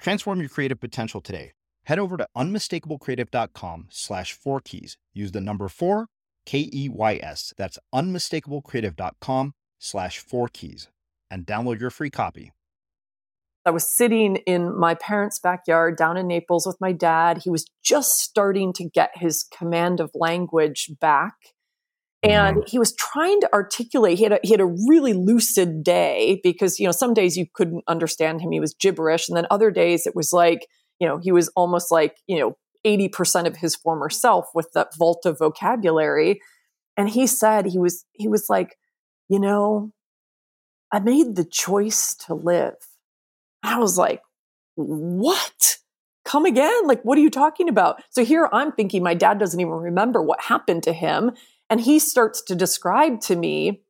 Transform your creative potential today. Head over to unmistakablecreative.com slash four keys. Use the number four, K E Y S. That's unmistakablecreative.com slash four keys and download your free copy. I was sitting in my parents' backyard down in Naples with my dad. He was just starting to get his command of language back. And mm-hmm. he was trying to articulate. He had a, he had a really lucid day because you know some days you couldn't understand him. He was gibberish, and then other days it was like you know he was almost like you know eighty percent of his former self with that vault of vocabulary. And he said he was he was like, you know, I made the choice to live. I was like, what? Come again? Like, what are you talking about? So here I'm thinking my dad doesn't even remember what happened to him. And he starts to describe to me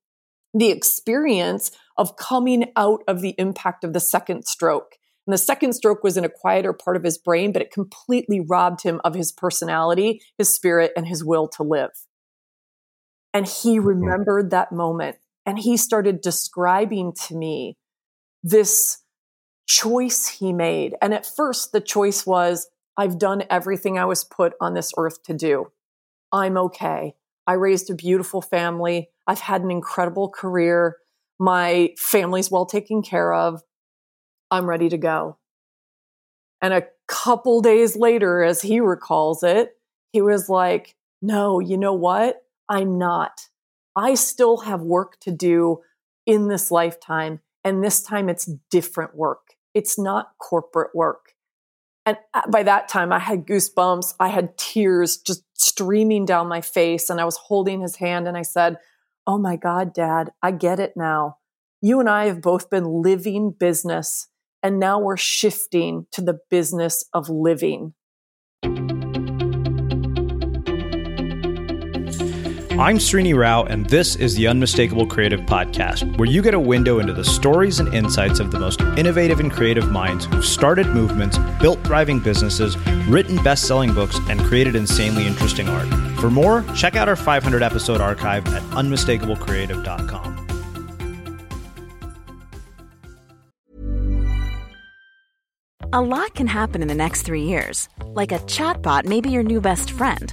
the experience of coming out of the impact of the second stroke. And the second stroke was in a quieter part of his brain, but it completely robbed him of his personality, his spirit, and his will to live. And he mm-hmm. remembered that moment and he started describing to me this choice he made. And at first, the choice was I've done everything I was put on this earth to do. I'm okay. I raised a beautiful family. I've had an incredible career. My family's well taken care of. I'm ready to go. And a couple days later, as he recalls it, he was like, No, you know what? I'm not. I still have work to do in this lifetime. And this time it's different work. It's not corporate work. And uh, by that time, I had goosebumps. I had tears just streaming down my face. And I was holding his hand and I said, Oh my God, dad, I get it now. You and I have both been living business, and now we're shifting to the business of living. I'm Srini Rao, and this is the Unmistakable Creative Podcast, where you get a window into the stories and insights of the most innovative and creative minds who've started movements, built thriving businesses, written best selling books, and created insanely interesting art. For more, check out our 500 episode archive at unmistakablecreative.com. A lot can happen in the next three years. Like a chatbot may be your new best friend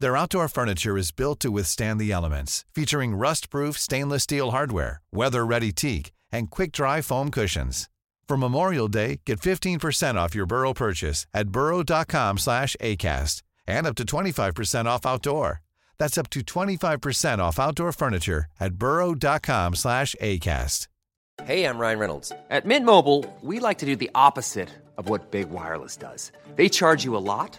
Their outdoor furniture is built to withstand the elements, featuring rust-proof stainless steel hardware, weather-ready teak, and quick-dry foam cushions. For Memorial Day, get 15% off your Burrow purchase at burrow.com slash ACAST and up to 25% off outdoor. That's up to 25% off outdoor furniture at burrow.com slash ACAST. Hey, I'm Ryan Reynolds. At Mint Mobile, we like to do the opposite of what Big Wireless does. They charge you a lot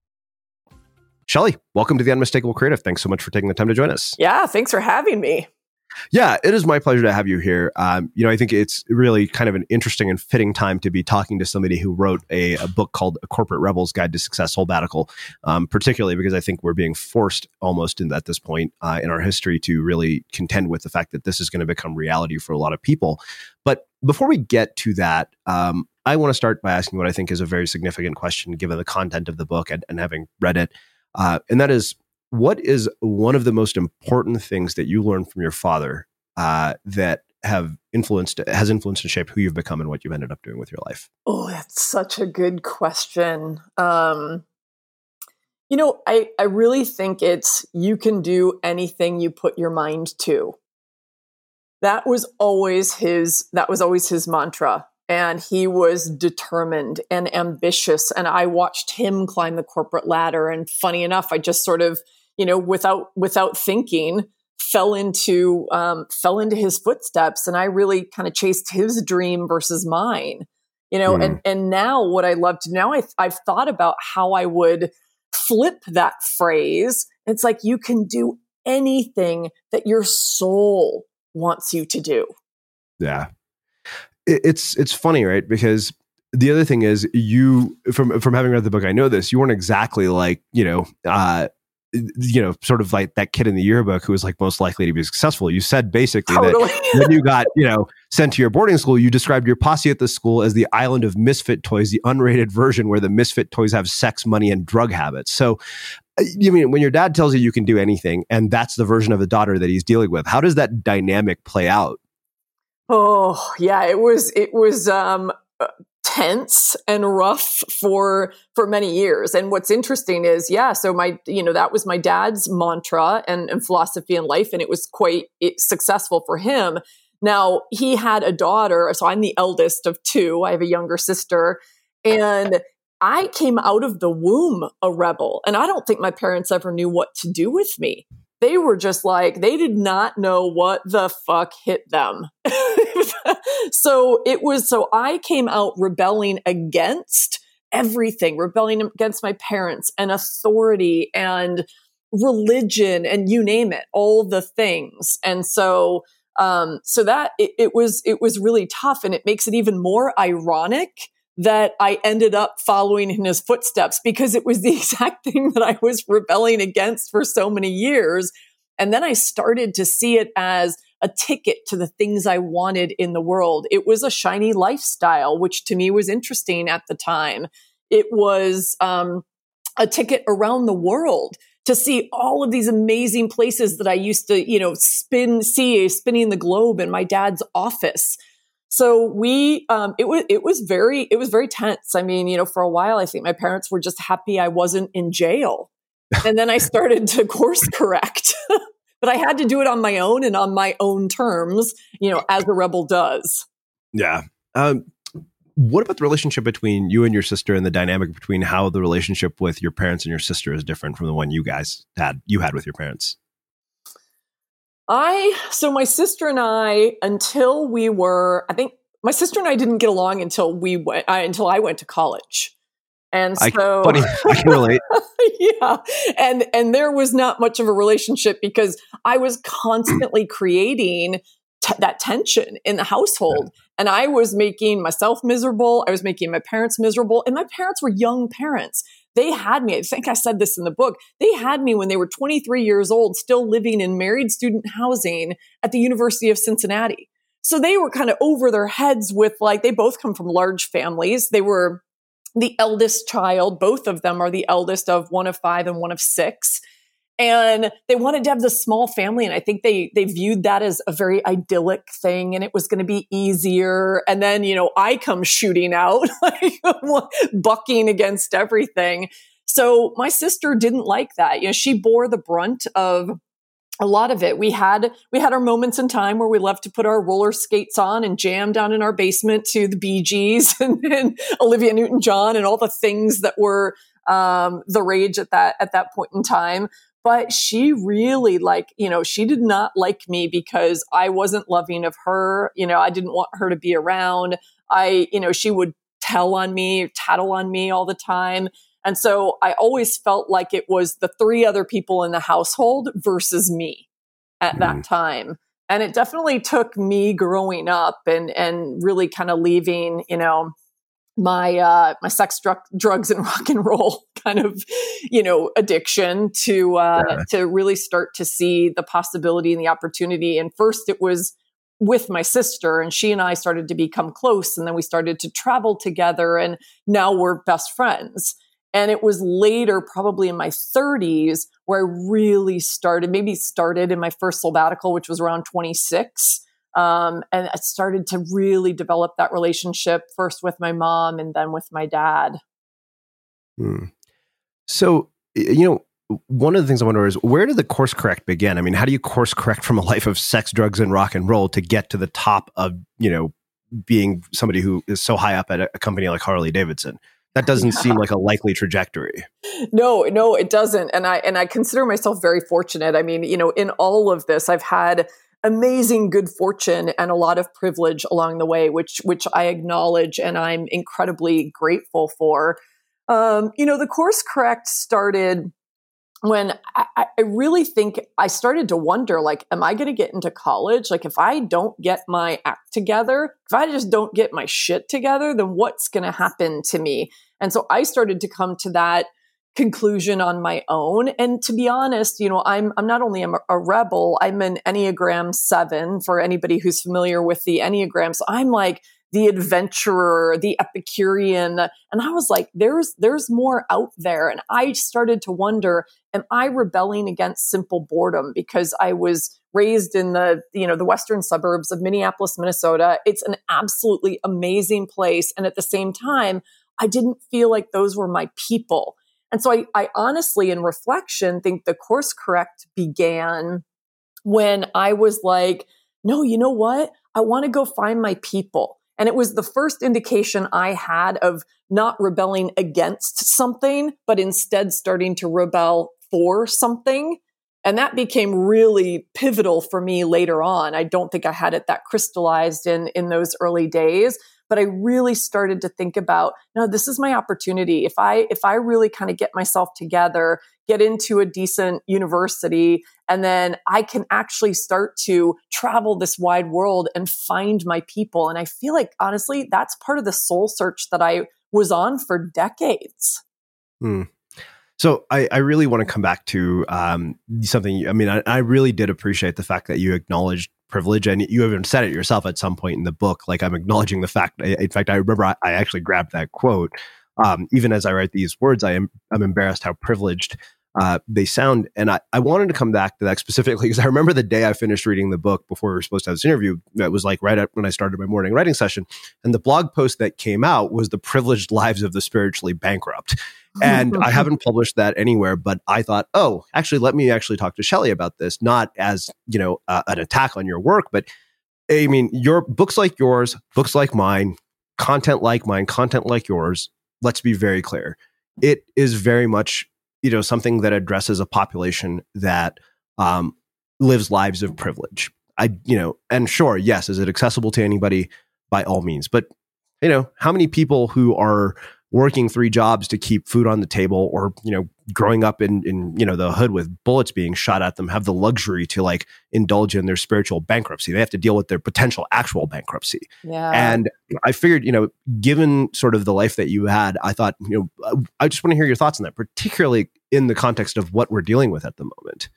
Shelley, welcome to the Unmistakable Creative. Thanks so much for taking the time to join us. Yeah, thanks for having me. Yeah, it is my pleasure to have you here. Um, you know, I think it's really kind of an interesting and fitting time to be talking to somebody who wrote a, a book called A Corporate Rebel's Guide to Success Sabbatical, um, particularly because I think we're being forced almost in, at this point uh, in our history to really contend with the fact that this is going to become reality for a lot of people. But before we get to that, um, I want to start by asking what I think is a very significant question given the content of the book and, and having read it. Uh, and that is what is one of the most important things that you learned from your father uh, that have influenced has influenced and shaped who you've become and what you've ended up doing with your life? Oh that's such a good question. Um, you know I, I really think it's you can do anything you put your mind to. That was always his that was always his mantra and he was determined and ambitious and i watched him climb the corporate ladder and funny enough i just sort of you know, without without thinking, fell into um, fell into his footsteps, and I really kind of chased his dream versus mine. You know, mm. and and now what I love to now I, I've thought about how I would flip that phrase. It's like you can do anything that your soul wants you to do. Yeah, it's it's funny, right? Because the other thing is you from from having read the book, I know this. You weren't exactly like you know. Uh, you know, sort of like that kid in the yearbook who was like most likely to be successful. You said basically totally. that when you got, you know, sent to your boarding school, you described your posse at the school as the island of misfit toys, the unrated version where the misfit toys have sex, money, and drug habits. So, uh, you mean when your dad tells you you can do anything, and that's the version of the daughter that he's dealing with, how does that dynamic play out? Oh yeah, it was it was um uh, tense and rough for for many years. And what's interesting is yeah so my you know that was my dad's mantra and, and philosophy in life and it was quite successful for him. Now he had a daughter so i'm the eldest of two. I have a younger sister. And i came out of the womb a rebel and i don't think my parents ever knew what to do with me. They were just like, they did not know what the fuck hit them. so it was, so I came out rebelling against everything, rebelling against my parents and authority and religion and you name it, all the things. And so, um, so that it, it was, it was really tough and it makes it even more ironic that I ended up following in his footsteps because it was the exact thing that I was rebelling against for so many years. And then I started to see it as a ticket to the things I wanted in the world. It was a shiny lifestyle, which to me was interesting at the time. It was um, a ticket around the world to see all of these amazing places that I used to, you know, spin, see spinning the globe in my dad's office So we, um, it was, it was very, it was very tense. I mean, you know, for a while, I think my parents were just happy I wasn't in jail. and then I started to course correct, but I had to do it on my own and on my own terms, you know, as a rebel does. Yeah. Um, what about the relationship between you and your sister and the dynamic between how the relationship with your parents and your sister is different from the one you guys had you had with your parents? I so my sister and I until we were I think my sister and I didn't get along until we went uh, until I went to college. And so I, funny, I can relate. yeah. And and there was not much of a relationship because I was constantly creating t- that tension in the household. And I was making myself miserable. I was making my parents miserable. And my parents were young parents. They had me, I think I said this in the book, they had me when they were 23 years old, still living in married student housing at the University of Cincinnati. So they were kind of over their heads with like, they both come from large families. They were the eldest child. Both of them are the eldest of one of five and one of six. And they wanted to have this small family and i think they they viewed that as a very idyllic thing and it was going to be easier. And then you know i come shooting out like bucking against everything. So my sister didn't like that. You know she bore the brunt of a lot of it. We had we had our moments in time where we loved to put our roller skates on and jam down in our basement to the bee gees and, and olivia newton john and all the things that were um, the rage at that at that point in time. But she really like you know she did not like me because i wasn't loving of her. You know i didn't want her to be around. I you know she would tell on me tattle on me all the time and so i always felt like it was the three other people in the household versus me at mm. that time and it definitely took me growing up and and really kind of leaving you know my uh, my sex, drug, drugs, and rock and roll kind of you know addiction to uh, yeah. to really start to see the possibility and the opportunity. And first, it was with my sister, and she and I started to become close, and then we started to travel together, and now we're best friends. And it was later, probably in my 30s, where I really started, maybe started in my first sabbatical, which was around 26 um, and I started to really develop that relationship first with my mom and then with my dad. Hmm. So, you know, one of the things I wonder is where did the course correct begin? I mean, how do you course correct from a life of sex, drugs, and rock and roll to get to the top of, you know, being somebody who is so high up at a company like Harley Davidson? That doesn't yeah. seem like a likely trajectory. No, no, it doesn't. And I and I consider myself very fortunate. I mean, you know, in all of this, I've had amazing good fortune and a lot of privilege along the way, which which I acknowledge and I'm incredibly grateful for. Um, you know, the course correct started when I, I, really think I started to wonder, like, am I going to get into college? Like, if I don't get my act together, if I just don't get my shit together, then what's going to happen to me? And so I started to come to that conclusion on my own. And to be honest, you know, I'm I'm not only a, a rebel, I'm an Enneagram 7 for anybody who's familiar with the Enneagrams. So I'm like the adventurer, the Epicurean. And I was like, there's there's more out there. And I started to wonder, am I rebelling against simple boredom? Because I was raised in the, you know, the western suburbs of Minneapolis, Minnesota. It's an absolutely amazing place. And at the same time, I didn't feel like those were my people. And so I, I honestly, in reflection, think the course correct began when I was like, no, you know what? I want to go find my people. And it was the first indication I had of not rebelling against something, but instead starting to rebel for something. And that became really pivotal for me later on. I don't think I had it that crystallized in, in those early days, but I really started to think about, no, this is my opportunity. If I, if I really kind of get myself together, get into a decent university, and then I can actually start to travel this wide world and find my people. And I feel like, honestly, that's part of the soul search that I was on for decades. Hmm. So I, I, really want to come back to um, something. I mean, I, I, really did appreciate the fact that you acknowledged privilege, and you even said it yourself at some point in the book. Like I'm acknowledging the fact. In fact, I remember I, I actually grabbed that quote. Um, even as I write these words, I am I'm embarrassed how privileged uh, they sound. And I, I wanted to come back to that specifically because I remember the day I finished reading the book before we were supposed to have this interview. That was like right when I started my morning writing session. And the blog post that came out was the privileged lives of the spiritually bankrupt. And I haven't published that anywhere, but I thought, oh, actually, let me actually talk to Shelley about this, not as, you know, uh, an attack on your work, but I mean, your books like yours, books like mine, content like mine, content like yours, let's be very clear. It is very much you know something that addresses a population that um, lives lives of privilege. I you know, and sure, yes, is it accessible to anybody? By all means, but you know, how many people who are working three jobs to keep food on the table or you know growing up in in you know the hood with bullets being shot at them have the luxury to like indulge in their spiritual bankruptcy. They have to deal with their potential actual bankruptcy. Yeah. and i figured you know given sort of the life that you had i thought you know i just want to hear your thoughts on that particularly in the context of what we're dealing with at the moment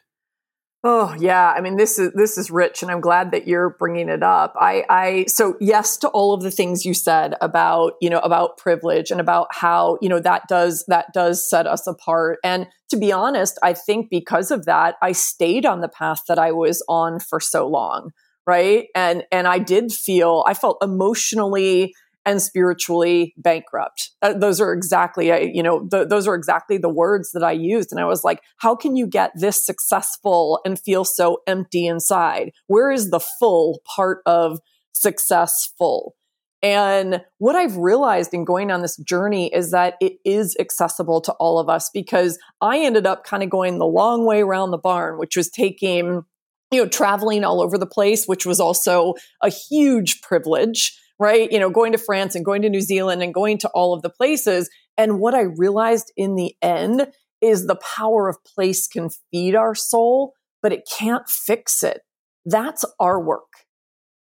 Oh yeah, I mean this is this is rich, and I'm glad that you're bringing it up. I, I so yes to all of the things you said about you know about privilege and about how you know that does that does set us apart. And to be honest, I think because of that, I stayed on the path that I was on for so long, right? And and I did feel I felt emotionally and spiritually bankrupt. Uh, those are exactly, you know, th- those are exactly the words that I used. And I was like, how can you get this successful and feel so empty inside? Where is the full part of successful? And what I've realized in going on this journey is that it is accessible to all of us because I ended up kind of going the long way around the barn, which was taking, you know, traveling all over the place, which was also a huge privilege right? You know, going to France and going to New Zealand and going to all of the places. And what I realized in the end is the power of place can feed our soul, but it can't fix it. That's our work.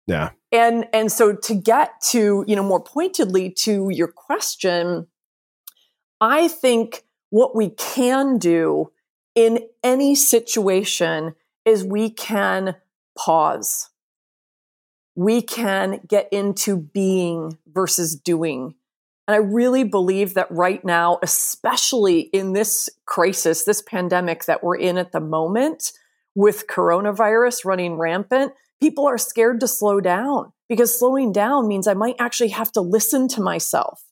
Yeah. And and so to get to, you know, more pointedly to your question, I think what we can do in any situation is we can pause we can get into being versus doing. And I really believe that right now, especially in this crisis, this pandemic that we're in at the moment, with coronavirus running rampant, people are scared to slow down because slowing down means I might actually have to listen to myself.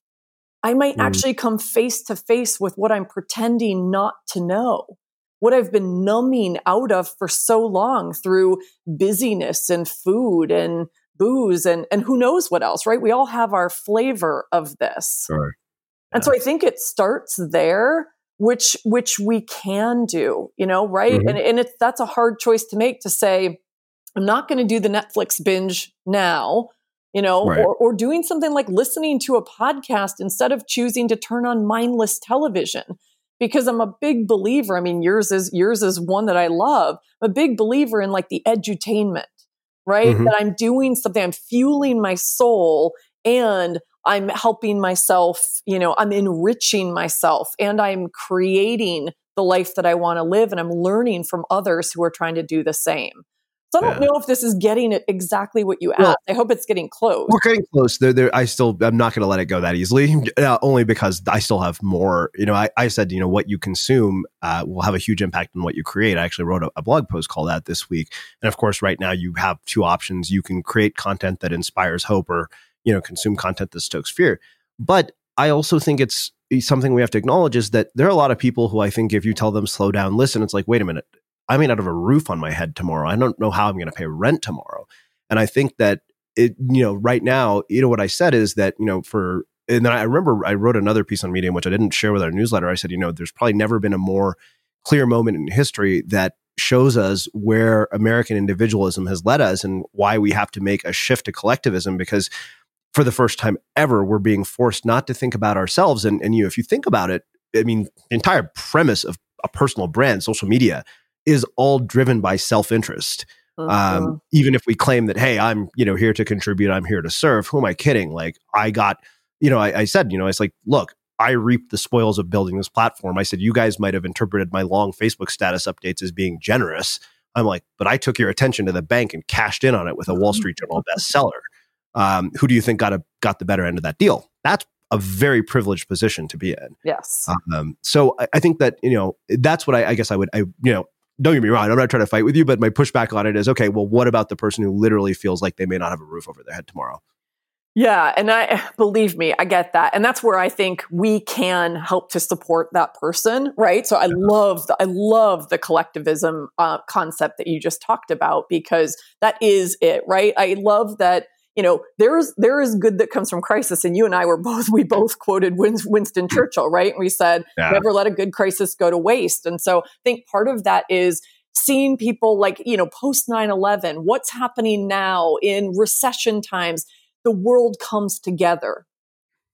I might mm. actually come face to face with what I'm pretending not to know what I've been numbing out of for so long through busyness and food and booze and, and who knows what else, right? We all have our flavor of this. Sure. Yeah. And so I think it starts there, which, which we can do, you know, right? Mm-hmm. And, and it's, that's a hard choice to make to say, I'm not going to do the Netflix binge now, you know, right. or, or doing something like listening to a podcast instead of choosing to turn on mindless television because I'm a big believer. I mean, yours is yours is one that I love. I'm a big believer in like the edutainment, right? Mm-hmm. That I'm doing something, I'm fueling my soul and I'm helping myself, you know, I'm enriching myself and I'm creating the life that I want to live and I'm learning from others who are trying to do the same. So I don't yeah. know if this is getting it exactly what you asked. Well, I hope it's getting close. We're getting close. There, there. I still, I'm not going to let it go that easily. Uh, only because I still have more. You know, I, I said, you know, what you consume uh, will have a huge impact on what you create. I actually wrote a, a blog post called that this week. And of course, right now you have two options. You can create content that inspires hope, or you know, consume content that stokes fear. But I also think it's something we have to acknowledge is that there are a lot of people who I think if you tell them slow down, listen, it's like, wait a minute, I may not have a roof on my head tomorrow. I don't know how I'm going to pay rent tomorrow. And I think that it, you know, right now, you know, what I said is that, you know, for, and then I remember I wrote another piece on Medium, which I didn't share with our newsletter. I said, you know, there's probably never been a more clear moment in history that shows us where American individualism has led us and why we have to make a shift to collectivism because for the first time ever, we're being forced not to think about ourselves. And, and you know, if you think about it, I mean, the entire premise of a personal brand, social media, is all driven by self interest. Um, uh-huh. even if we claim that, hey, I'm you know here to contribute, I'm here to serve. Who am I kidding? Like I got, you know, I, I said, you know, it's like, look, I reaped the spoils of building this platform. I said, you guys might have interpreted my long Facebook status updates as being generous. I'm like, but I took your attention to the bank and cashed in on it with a Wall Street Journal bestseller. Um, who do you think got a got the better end of that deal? That's a very privileged position to be in. Yes. Um, so I, I, think that you know that's what I, I guess I would I you know don't get me wrong I'm not trying to fight with you, but my pushback on it is okay. Well, what about the person who literally feels like they may not have a roof over their head tomorrow? Yeah, and I believe me, I get that, and that's where I think we can help to support that person, right? So I love the, I love the collectivism uh, concept that you just talked about because that is it, right? I love that you know there's there is good that comes from crisis, and you and I were both we both quoted Winston Churchill, right? And we said yeah. never let a good crisis go to waste, and so I think part of that is seeing people like you know post 9-11 what's happening now in recession times the world comes together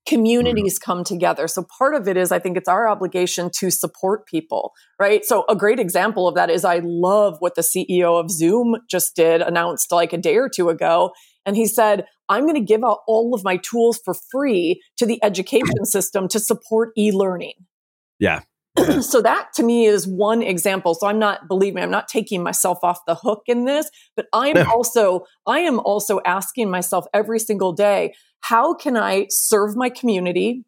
communities mm-hmm. come together. So part of it is I think it's our obligation to support people, right? So a great example of that is I love what the CEO of Zoom just did, announced like a day or two ago. And he said, I'm going to give out all of my tools for free to the education system to support e-learning. Yeah. so that to me is one example. So I'm not, believe me, I'm not taking myself off the hook in this, but I'm no. also, I am also asking myself every single day, how can I serve my community,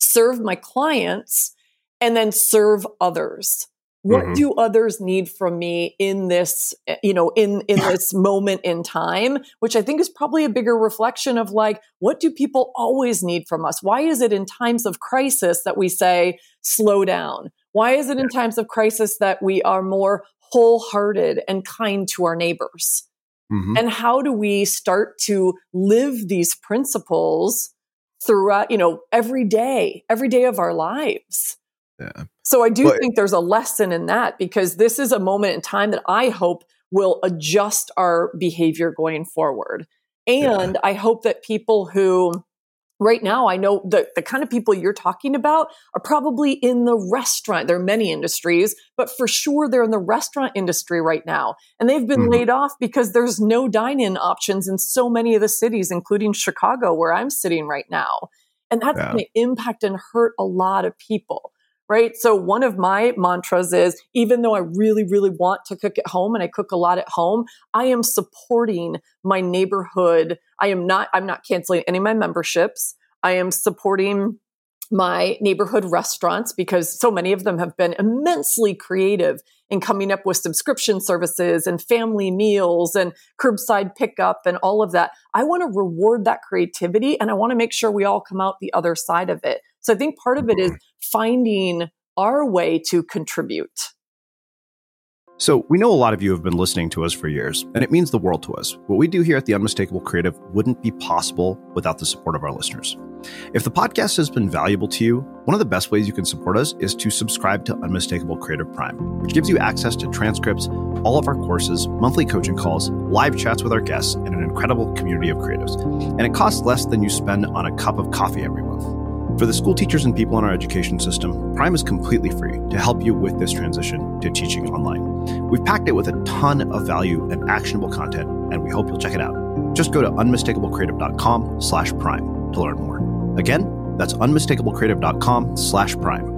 serve my clients, and then serve others? What mm-hmm. do others need from me in this eh, you know in in this moment in time? Which i think is probably a bigger reflection of like what do people always need from us? Why is it in times of crisis that we say slow down why is it in times of crisis that we are more wholehearted and kind to our neighbors? Mm-hmm. and how do we start to live these principles throughout you know every day every day of our lives? Yeah. So I do but, think there's a lesson in that because this is a moment in time that I hope will adjust our behavior going forward. And yeah. I hope that people who right now I know the, the kind of people you're talking about are probably in the restaurant. There are many industries, but for sure they're in the restaurant industry right now. And they've been mm-hmm. laid off because there's no dine-in options in so many of the cities, including Chicago, where I'm sitting right now. And that's yeah. going to impact and hurt a lot of people right? So one of my mantras is even though I really, really want to cook at home and I cook a lot at home, I am supporting my neighborhood. I am not, I'm not canceling any of my memberships. I am supporting my neighborhood restaurants because so many of them have been immensely creative in coming up with subscription services and family meals and curbside pickup and all of that. I want to reward that creativity and I want to make sure we all come out the other side of it. So I think part of it is mm-hmm. finding our way to contribute. So, we know a lot of you have been listening to us for years, and it means the world to us. What we do here at The Unmistakable Creative wouldn't be possible without the support of our listeners. If the podcast has been valuable to you, one of the best ways you can support us is to subscribe to Unmistakable Creative Prime, which gives you access to transcripts, all of our courses, monthly coaching calls, live chats with our guests, and an incredible community of creatives. And it costs less than you spend on a cup of coffee every month. For the school teachers and people in our education system, Prime is completely free to help you with this transition to teaching online. We've packed it with a ton of value and actionable content, and we hope you'll check it out. Just go to unmistakablecreative.com slash prime to learn more. Again, that's unmistakablecreative.com slash prime.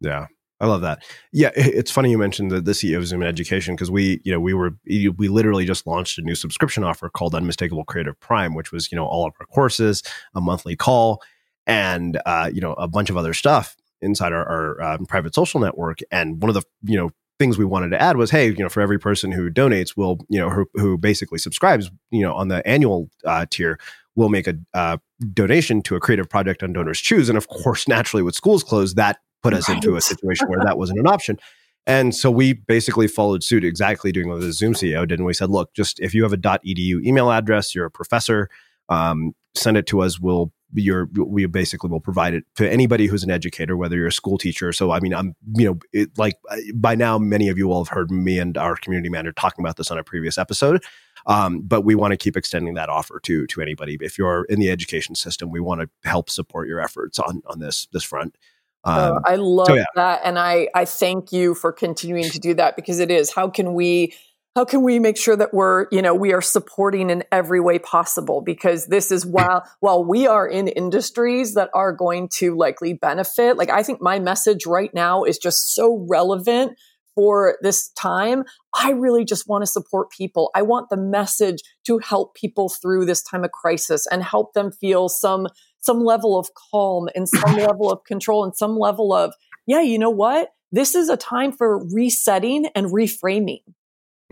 Yeah. I love that. Yeah, it's funny you mentioned the, the CEO of Zoom in Education because we, you know, we were we literally just launched a new subscription offer called Unmistakable Creative Prime, which was you know all of our courses, a monthly call, and uh, you know a bunch of other stuff inside our, our um, private social network. And one of the you know things we wanted to add was, hey, you know, for every person who donates, will you know who, who basically subscribes, you know, on the annual uh, tier, will make a uh, donation to a creative project on Donors Choose. And of course, naturally, with schools closed, that put us right. into a situation where that wasn't an option. And so we basically followed suit exactly doing what the Zoom CEO did. And we said, look, just if you have a .edu email address, you're a professor, um, send it to us. We'll you're, we basically will provide it to anybody who's an educator, whether you're a school teacher. So, I mean, I'm, you know, it, like by now, many of you will have heard me and our community manager talking about this on a previous episode. Um, but we want to keep extending that offer to to anybody. If you're in the education system, we want to help support your efforts on on this this front. Um, I love so yeah. that, and I I thank you for continuing to do that because it is how can we how can we make sure that we're you know we are supporting in every way possible because this is while while we are in industries that are going to likely benefit like i think my message right now is just so relevant for this time, I really just want to support people. I want the message to help people through this time of crisis and help them feel some some level of calm and some level of control and some level of, yeah, you know what? This is a time for resetting and reframing.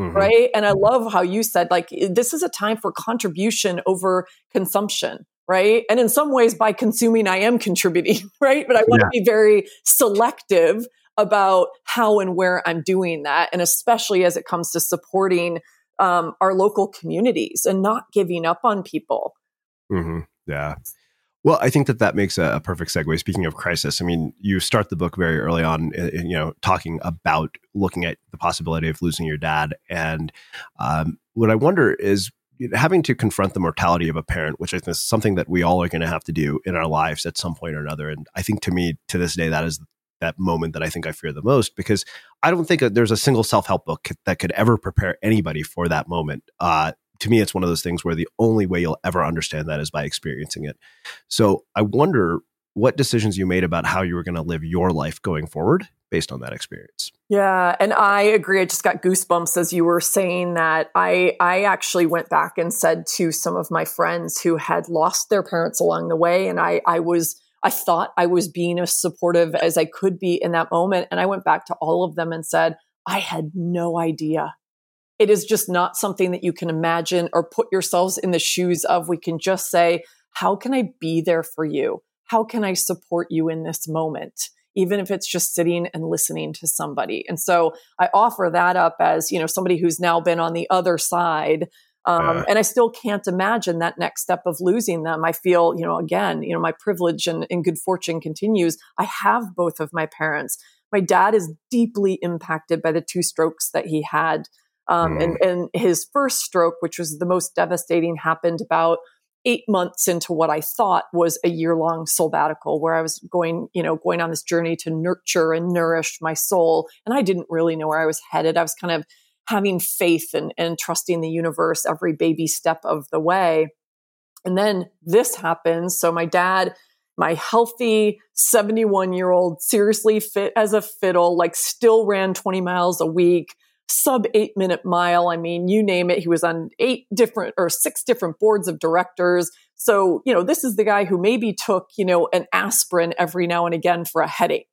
Mm-hmm. Right. And I love how you said, like, this is a time for contribution over consumption. Right. And in some ways, by consuming, I am contributing. Right. But I want yeah. to be very selective about how and where I'm doing that. And especially as it comes to supporting um, our local communities and not giving up on people. Mm-hmm. Yeah. Well, I think that that makes a, a, perfect segue. Speaking of crisis, I mean, you start the book very early on, in, in, you know, talking about looking at the possibility of losing your dad. And um, what I wonder is having to confront the mortality of a parent, which I think is something that we all are going to have to do in our lives at some point or another. And I think to me, to this day, that is that moment that I think I fear the most because I don't think there's a single self help book that could ever prepare anybody for that moment. Uh, to me, it's one of those things where the only way you'll ever understand that is by experiencing it. So I wonder what decisions you made about how you were going to live your life going forward based on that experience. Yeah, and I agree. I just got goosebumps as you were saying that. I I actually went back and said to some of my friends who had lost their parents along the way, and I I was I thought I was being as supportive as I could be in that moment, and I went back to all of them and said I had no idea it is just not something that you can imagine or put yourselves in the shoes of. We can just say, how can I be there for you? How can I support you in this moment? Even if it's just sitting and listening to somebody. And so I offer that up as, you know, somebody who's now been on the other side. Um, uh, and I still can't imagine that next step of losing them. I feel, you know, again, you know, my privilege and, and good fortune continues. I have both of my parents. My dad is deeply impacted by the two strokes that he had um, mm. and, and his first stroke, which was the most devastating, happened about eight months into what I thought was a year long sabbatical where I was going, you know, going on this journey to nurture and nourish my soul. And I didn't really know where I was headed. I was kind of having faith and, and trusting the universe every baby step of the way. And then this happens. So my dad, my healthy 71 year old, seriously fit as a fiddle, like still ran 20 miles a week, sub eight minute mile. I mean, you name it. He was on eight different or six different boards of directors. So, you know, this is the guy who maybe took, you know, an aspirin every now and again for a headache.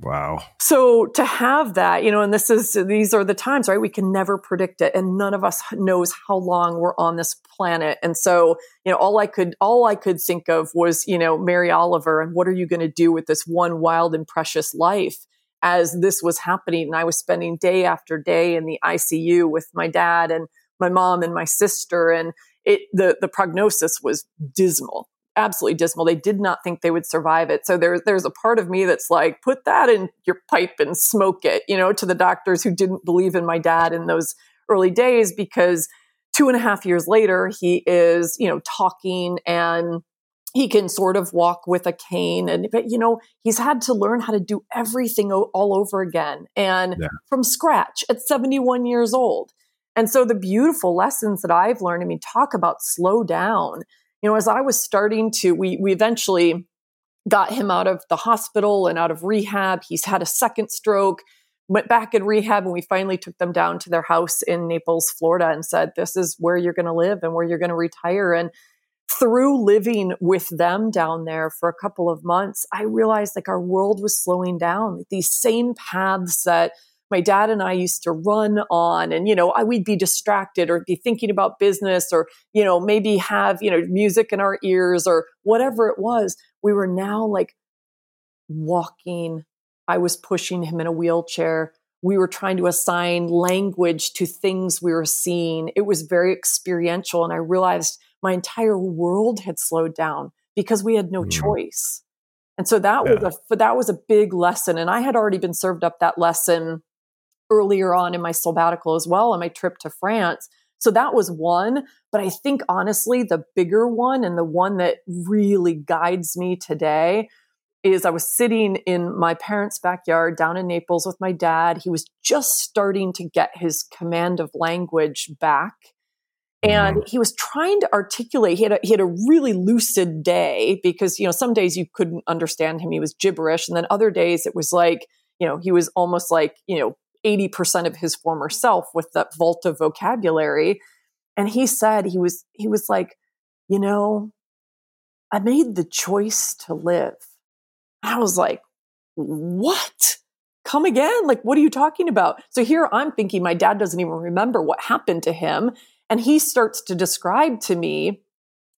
Wow. So to have that, you know, and this is, these are the times, right? We can never predict it. And none of us knows how long we're on this planet. And so, you know, all I could, all I could think of was, you know, Mary Oliver and what are you going to do with this one wild and precious life? As this was happening. And I was spending day after day in the ICU with my dad and my mom and my sister. And it, the, the prognosis was dismal, absolutely dismal. They did not think they would survive it. So there, there's a part of me that's like, put that in your pipe and smoke it, you know, to the doctors who didn't believe in my dad in those early days because two and a half years later, he is, you know, talking and he can sort of walk with a cane and but you know he's had to learn how to do everything all over again and yeah. from scratch at 71 years old. And so the beautiful lessons that i've learned i mean talk about slow down. You know as i was starting to we we eventually got him out of the hospital and out of rehab. He's had a second stroke went back in rehab and we finally took them down to their house in naples florida and said this is where you're going to live and where you're going to retire. And through living with them down there for a couple of months, I realized like our world was slowing down. These same paths that my dad and I used to run on and, you know, I, we'd be distracted or be thinking about business or, you know, maybe have, you know, music in our ears or whatever it was. We were now like walking. I was pushing him in a wheelchair. We were trying to assign language to things we were seeing. It was very experiential. And I realized my entire world had slowed down because we had no mm. choice. And so that yeah. was a that was a big lesson and I had already been served up that lesson earlier on in my sabbatical as well on my trip to France. So that was one, but I think honestly the bigger one and the one that really guides me today is I was sitting in my parents' backyard down in Naples with my dad. He was just starting to get his command of language back. And mm-hmm. he was trying to articulate. He had a, he had a really lucid day because you know some days you couldn't understand him. He was gibberish, and then other days it was like you know he was almost like you know 80% of his former self with that vault of vocabulary. And he said, he was, he was like, you know, I made the choice to live. I was like, what? Come again? Like, what are you talking about? So here I'm thinking my dad doesn't even remember what happened to him. And he starts to describe to me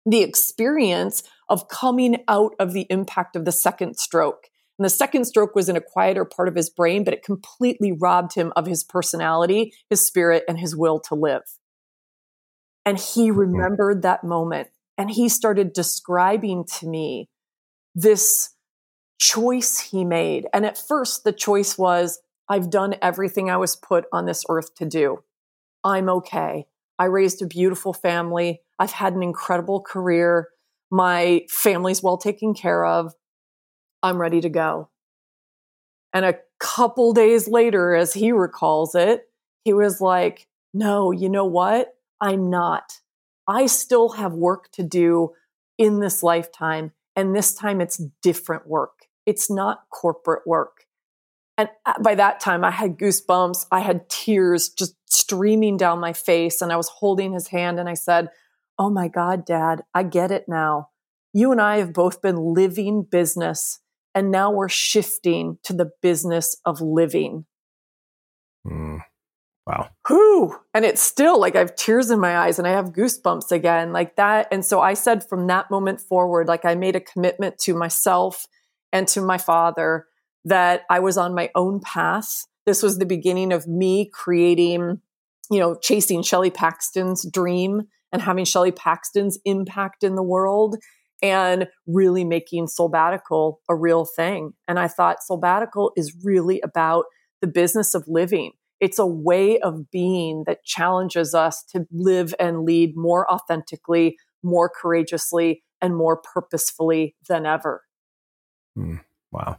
the experience of coming out of the impact of the second stroke. And the second stroke was in a quieter part of his brain, but it completely robbed him of his personality, his spirit, and his will to live. And he mm-hmm. remembered that moment and he started describing to me this choice he made. And at first, the choice was I've done everything I was put on this earth to do. I'm okay. I raised a beautiful family. I've had an incredible career. My family's well taken care of. I'm ready to go. And a couple days later, as he recalls it, he was like, No, you know what? I'm not. I still have work to do in this lifetime. And this time it's different work. It's not corporate work. And by that time, I had goosebumps. I had tears just streaming down my face. And I was holding his hand and I said, Oh my God, dad, I get it now. You and I have both been living business, and now we're shifting to the business of living. Mm. Wow. Whoo. And it's still like I have tears in my eyes and I have goosebumps again, like that. And so I said from that moment forward, like I made a commitment to myself and to my father that I was on my own path. This was the beginning of me creating, you know, chasing Shelley Paxton's dream and having Shelley Paxton's impact in the world and really making Soulbbatical a real thing. And I thought Soulbbatical is really about the business of living. It's a way of being that challenges us to live and lead more authentically, more courageously, and more purposefully than ever. Mm, wow.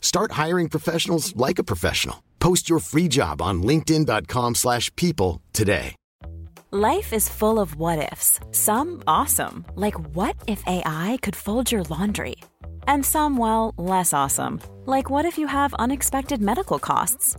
Start hiring professionals like a professional. Post your free job on linkedin.com slash people today. Life is full of what-ifs. Some awesome, like what if AI could fold your laundry? And some, well, less awesome, like what if you have unexpected medical costs?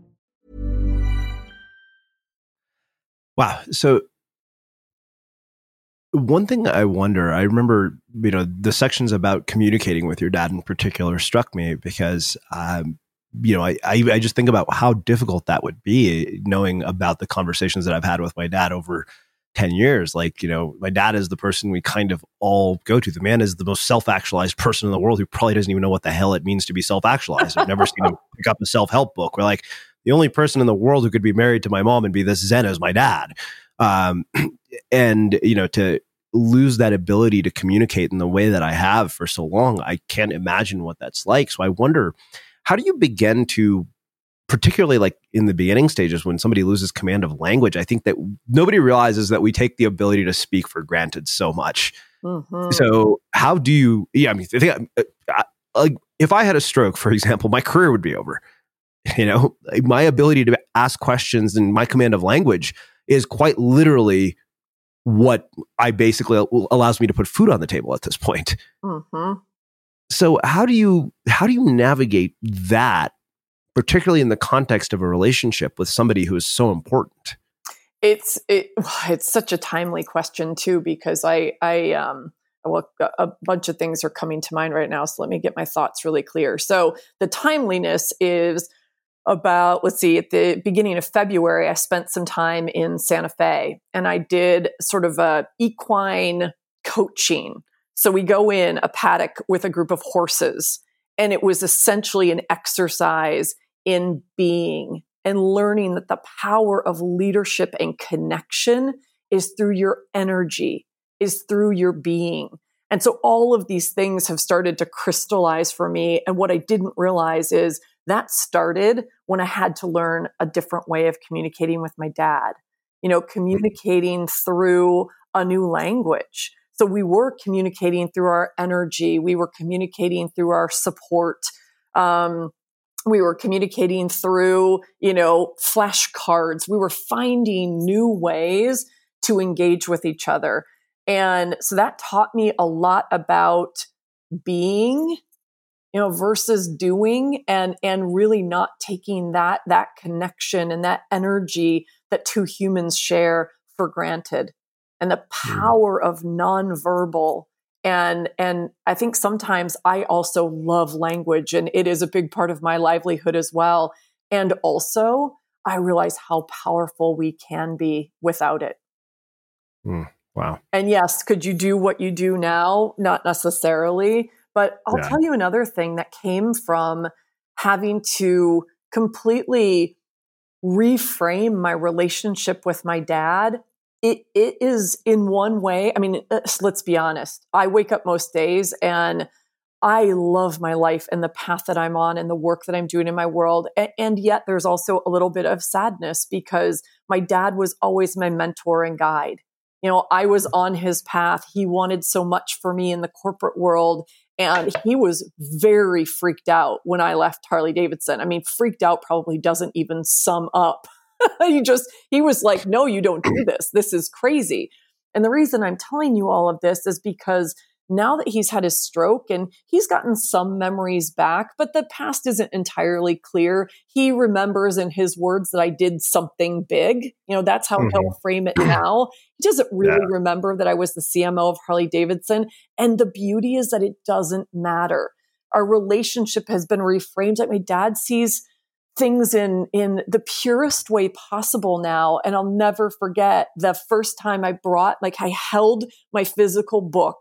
Wow. So one thing I wonder, I remember, you know, the sections about communicating with your dad in particular struck me because, um, you know, I, I, I just think about how difficult that would be knowing about the conversations that I've had with my dad over 10 years. Like, you know, my dad is the person we kind of all go to. The man is the most self actualized person in the world who probably doesn't even know what the hell it means to be self actualized. I've never seen him pick up a self help book. We're like, the only person in the world who could be married to my mom and be this zen is my dad. Um, and, you know, to lose that ability to communicate in the way that I have for so long, I can't imagine what that's like. So I wonder, how do you begin to particularly like in the beginning stages when somebody loses command of language i think that nobody realizes that we take the ability to speak for granted so much mm-hmm. so how do you yeah i mean I think, uh, like if i had a stroke for example my career would be over you know my ability to ask questions and my command of language is quite literally what i basically allows me to put food on the table at this point mm-hmm. so how do you how do you navigate that particularly in the context of a relationship with somebody who is so important? It's it, it's such a timely question too because I I um well a bunch of things are coming to mind right now so let me get my thoughts really clear. So the timeliness is about let's see at the beginning of February I spent some time in Santa Fe and I did sort of a equine coaching. So we go in a paddock with a group of horses and it was essentially an exercise in being and learning that the power of leadership and connection is through your energy, is through your being. And so all of these things have started to crystallize for me. And what I didn't realize is that started when I had to learn a different way of communicating with my dad, you know, communicating through a new language. So we were communicating through our energy, we were communicating through our support. Um, we were communicating through, you know, flashcards. We were finding new ways to engage with each other. And so that taught me a lot about being, you know, versus doing and and really not taking that that connection and that energy that two humans share for granted. And the mm. power of nonverbal. And and i think sometimes i also love language and it is a big part of my livelihood as well. And also i realize how powerful we can be without it. Mm, wow. And yes could you do what you do now? Not necessarily but i'll yeah. tell you another thing that came from having to completely reframe my relationship with my dad it, it is in one way. I mean, uh, let's be honest. I wake up most days and I love my life and the path that I'm on and the work that I'm doing in my world. And, and yet there's also a little bit of sadness because my dad was always my mentor and guide. You know, I was on his path. He wanted so much for me in the corporate world. And he was very freaked out when I left Harley Davidson. I mean, freaked out probably doesn't even sum up he just, he was like, no, you don't do this. This is crazy. And the reason I'm telling you all of this is because now that he's had his stroke and he's gotten some memories back, but the past isn't entirely clear. He remembers in his words that I did something big. You know, that's how mm-hmm. he'll frame it now. He doesn't really yeah. remember that I was the CMO of Harley Davidson. And the beauty is that it doesn't matter. Our relationship has been reframed. Like my dad sees things in in the purest way possible now and I'll never forget the first time I brought like I held my physical book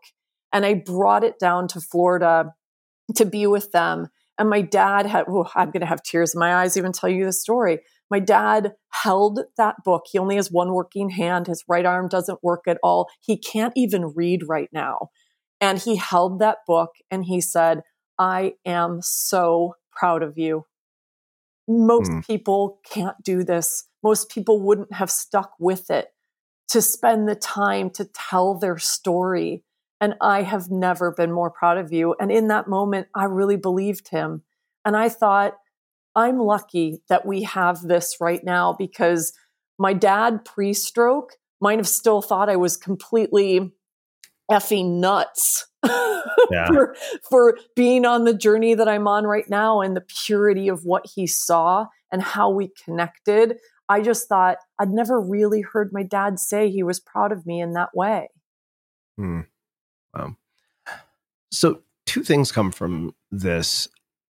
and I brought it down to Florida to be with them. And my dad had oh, I'm going to have tears in my eyes even tell you the story. My dad held that book. He only has one working hand. His right arm doesn't work at all. He can't even read right now. And he held that book and he said I am so proud of you. Most mm. people can't do this. Most people wouldn't have stuck with it to spend the time to tell their story. And I have never been more proud of you. And in that moment, I really believed him. And I thought, I'm lucky that we have this right now because my dad pre stroke might have still thought I was completely effing nuts yeah. for, for being on the journey that I'm on right now and the purity of what he saw and how we connected. I just thought I'd never really heard my dad say he was proud of me in that way. Hmm. Wow. So, two things come from this.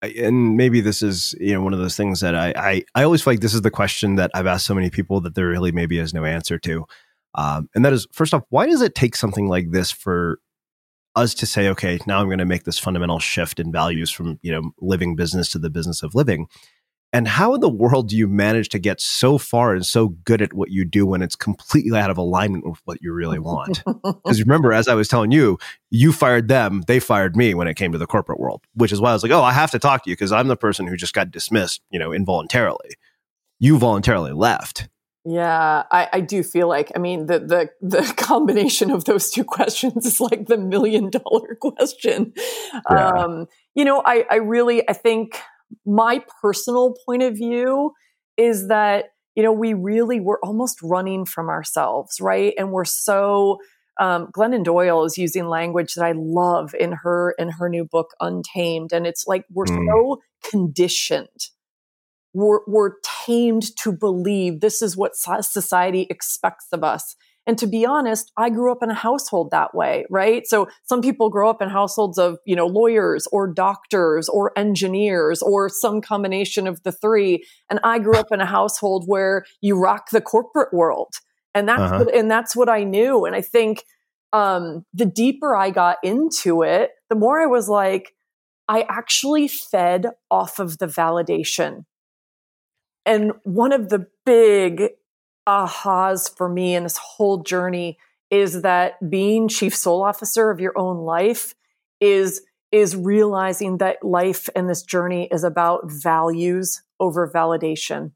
And maybe this is, you know, one of those things that I, I, I always feel like this is the question that I've asked so many people that there really maybe is no answer to. Um, and that is, first off, why does it take something like this for us to say, okay, now I'm going to make this fundamental shift in values from, you know, living business to the business of living. And how in the world do you manage to get so far and so good at what you do when it's completely out of alignment with what you really want? Because remember, as I was telling you, you fired them, they fired me when it came to the corporate world, which is why I was like, oh, I have to talk to you because I'm the person who just got dismissed, you know, involuntarily. You voluntarily left. Yeah, I, I, do feel like I mean the the the combination of those two questions is like the million dollar question. Yeah. Um, you know, I, I really I think my personal point of view is that you know we really we're almost running from ourselves, right? And we're so um, Glennon Doyle is using language that I love in her in her new book Untamed, and it's like we're mm. so conditioned we're, we're tamed to believe this is what society expects of us. And to be honest, I grew up in a household that way, right? So some people grow up in households of, you know, lawyers or doctors or engineers or some combination of the three. And I grew up in a household where you rock the corporate world. And that's uh-huh. what, and that's what I knew. And I think um, the deeper I got into it, the more I was like, I actually fed off of the validation. And one of the big ahas for me in this whole journey is that being chief soul officer of your own life is is realizing that life and this journey is about values over validation.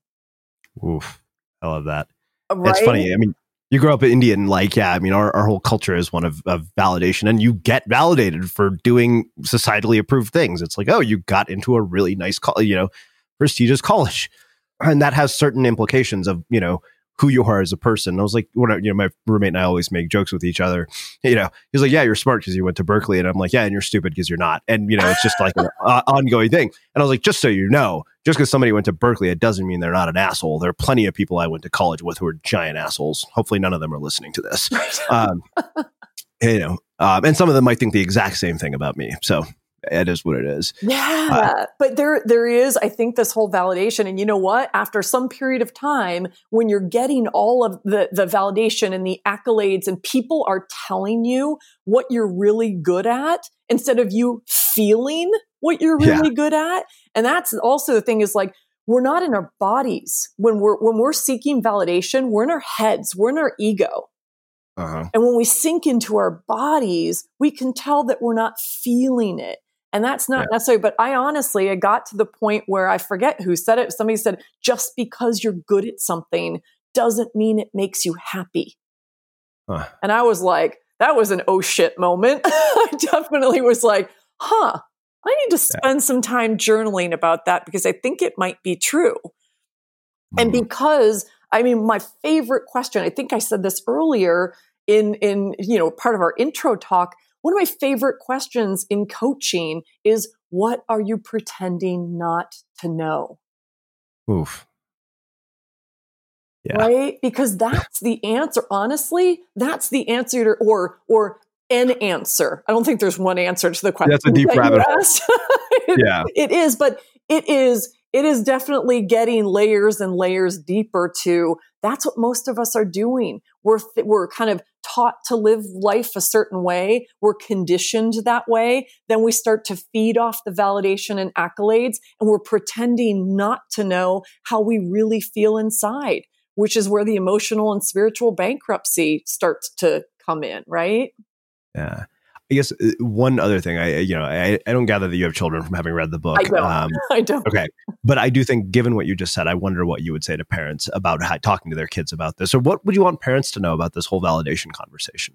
Oof. I love that. Right? It's funny. I mean, you grow up in Indian, like, yeah, I mean, our, our whole culture is one of, of validation, and you get validated for doing societally approved things. It's like, oh, you got into a really nice, co- you know, prestigious college and that has certain implications of you know who you are as a person. I was like, when I, you know, my roommate and I always make jokes with each other. You know, he's like, "Yeah, you're smart because you went to Berkeley," and I'm like, "Yeah, and you're stupid because you're not." And you know, it's just like an uh, ongoing thing. And I was like, just so you know, just because somebody went to Berkeley, it doesn't mean they're not an asshole. There are plenty of people I went to college with who are giant assholes. Hopefully, none of them are listening to this. Um, you know, um, and some of them might think the exact same thing about me. So it is what it is. Yeah. Uh, but there there is, I think, this whole validation. And you know what? After some period of time, when you're getting all of the, the validation and the accolades, and people are telling you what you're really good at instead of you feeling what you're really yeah. good at. And that's also the thing is like we're not in our bodies when we're when we're seeking validation, we're in our heads, we're in our ego. Uh-huh. And when we sink into our bodies, we can tell that we're not feeling it. And that's not yeah. necessary. But I honestly, I got to the point where I forget who said it. Somebody said, just because you're good at something doesn't mean it makes you happy. Huh. And I was like, that was an oh shit moment. I definitely was like, huh, I need to spend yeah. some time journaling about that because I think it might be true. Mm. And mm-hmm. because, I mean, my favorite question, I think I said this earlier in, in, you know, part of our intro talk one of my favorite questions in coaching is what are you pretending not to know? Oof. Yeah. Right? Because that's the answer. Honestly, that's the answer to, or or an answer. I don't think there's one answer to the question. That's a deep that rabbit hole. it, yeah. It is, but it is it is definitely getting layers and layers deeper to that's what most of us are doing. We're, th- we're kind of taught to live life a certain way. We're conditioned that way. Then we start to feed off the validation and accolades and we're pretending not to know how we really feel inside, which is where the emotional and spiritual bankruptcy starts to come in, right? Yeah. I guess uh, one other thing, I you know, I, I don't gather that you have children from having read the book. I don't. Um, I don't. Okay, but I do think, given what you just said, I wonder what you would say to parents about how, talking to their kids about this, or what would you want parents to know about this whole validation conversation?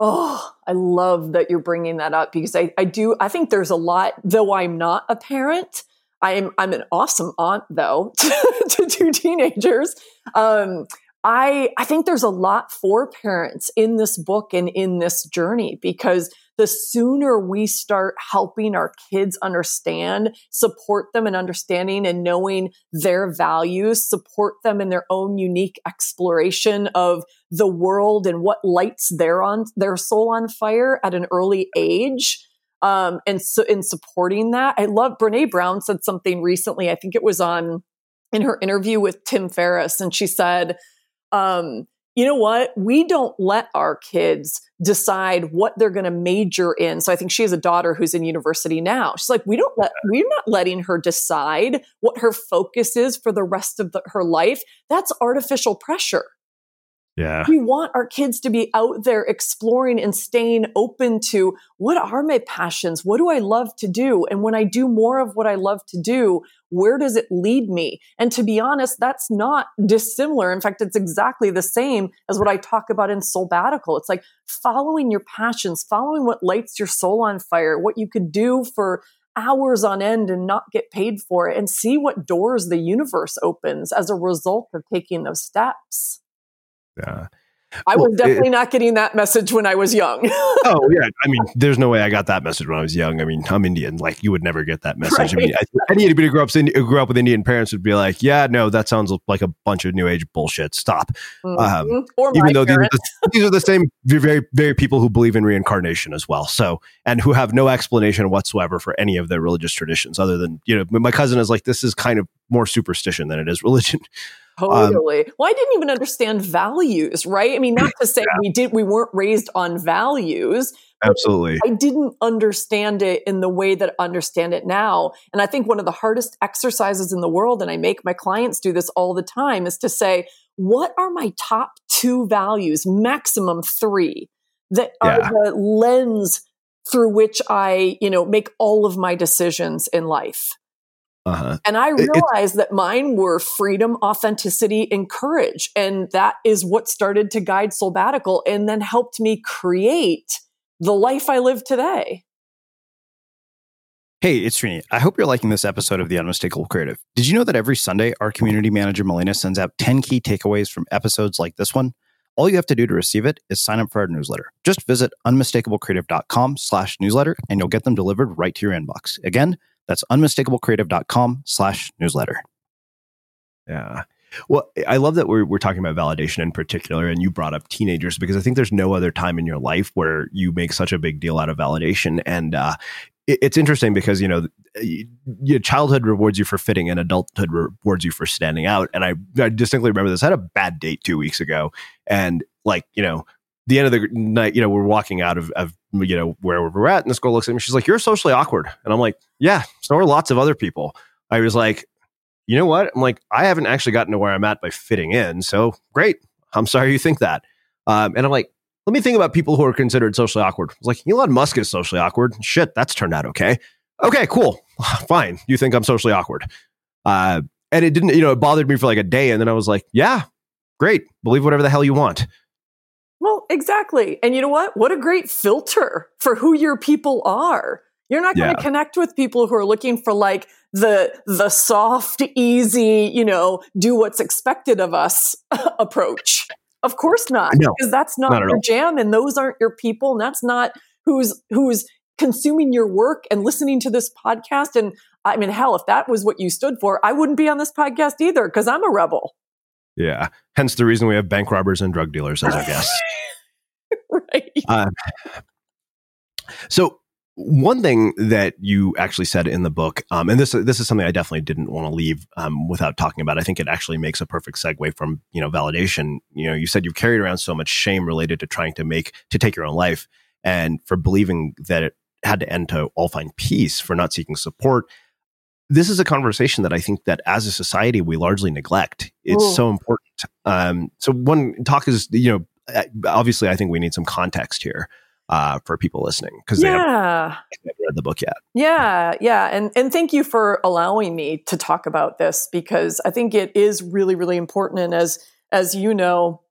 Oh, I love that you're bringing that up because I, I do. I think there's a lot, though I'm not a parent. I'm I'm an awesome aunt though to, to two teenagers. Um, I, I think there's a lot for parents in this book and in this journey because the sooner we start helping our kids understand, support them in understanding and knowing their values, support them in their own unique exploration of the world and what lights their on their soul on fire at an early age. Um, and so in supporting that, I love Brene Brown said something recently. I think it was on in her interview with Tim Ferriss, and she said, um, you know what? We don't let our kids decide what they're going to major in. So I think she has a daughter who's in university now. She's like, we don't let, we're not letting her decide what her focus is for the rest of the, her life. That's artificial pressure. Yeah. We want our kids to be out there exploring and staying open to what are my passions? What do I love to do? And when I do more of what I love to do, where does it lead me? And to be honest, that's not dissimilar. In fact, it's exactly the same as what I talk about in Soulbbatical. It's like following your passions, following what lights your soul on fire, what you could do for hours on end and not get paid for it and see what doors the universe opens as a result of taking those steps. Yeah. I well, was definitely it, not getting that message when I was young. oh yeah, I mean, there's no way I got that message when I was young. I mean, I'm Indian. Like, you would never get that message. Right. I mean, anybody who grew up who grew up with Indian parents would be like, "Yeah, no, that sounds like a bunch of new age bullshit. Stop." Mm-hmm. Um, or even though these are, the, these are, the, same very very people who believe in reincarnation as well. So and who have no explanation whatsoever for any of their religious traditions, other than you know, my cousin is like, "This is kind of more superstition than it is religion." Um, totally. Um, well, I didn't even understand values, right? I mean, not to say yeah. we did we weren't raised on values. Absolutely. I didn't understand it in the way that I understand it now. And I think one of the hardest exercises in the world, and I make my clients do this all the time, is to say, what are my top two values, maximum three, that yeah. are the lens through which I, you know, make all of my decisions in life. Uh-huh. And I realized that mine were freedom, authenticity, and courage. And that is what started to guide Soulbbatical and then helped me create the life I live today. Hey, it's Srini. I hope you're liking this episode of The Unmistakable Creative. Did you know that every Sunday, our community manager, Melina, sends out 10 key takeaways from episodes like this one? All you have to do to receive it is sign up for our newsletter. Just visit unmistakablecreative.com slash newsletter and you'll get them delivered right to your inbox. Again, that's unmistakablecreative.com slash newsletter. Yeah. Well, I love that we're, we're talking about validation in particular, and you brought up teenagers because I think there's no other time in your life where you make such a big deal out of validation. And uh, it, it's interesting because, you know, your childhood rewards you for fitting and adulthood rewards you for standing out. And I, I distinctly remember this. I had a bad date two weeks ago, and like, you know, the end of the night, you know, we're walking out of, of you know, where we're at. And this girl looks at me. She's like, You're socially awkward. And I'm like, Yeah, so are lots of other people. I was like, You know what? I'm like, I haven't actually gotten to where I'm at by fitting in. So great. I'm sorry you think that. Um, and I'm like, let me think about people who are considered socially awkward. I was like, Elon Musk is socially awkward. Shit, that's turned out okay. Okay, cool. Fine. You think I'm socially awkward. Uh, and it didn't, you know, it bothered me for like a day. And then I was like, yeah, great. Believe whatever the hell you want. Well, exactly. And you know what? What a great filter for who your people are. You're not going to yeah. connect with people who are looking for like the the soft, easy, you know, do what's expected of us approach. Of course not, because that's not, not your jam, and those aren't your people, and that's not who's who's consuming your work and listening to this podcast. And I mean, hell, if that was what you stood for, I wouldn't be on this podcast either because I'm a rebel. Yeah. Hence the reason we have bank robbers and drug dealers as our guests. right. Uh, so one thing that you actually said in the book, um, and this this is something I definitely didn't want to leave um, without talking about. I think it actually makes a perfect segue from you know validation. You know, you said you've carried around so much shame related to trying to make to take your own life, and for believing that it had to end to all find peace, for not seeking support. This is a conversation that I think that as a society we largely neglect. It's Ooh. so important. Um, so one talk is you know uh, obviously I think we need some context here uh, for people listening because they haven't Yeah. read the book yet. Yeah, yeah, and and thank you for allowing me to talk about this because I think it is really really important. And as as you know,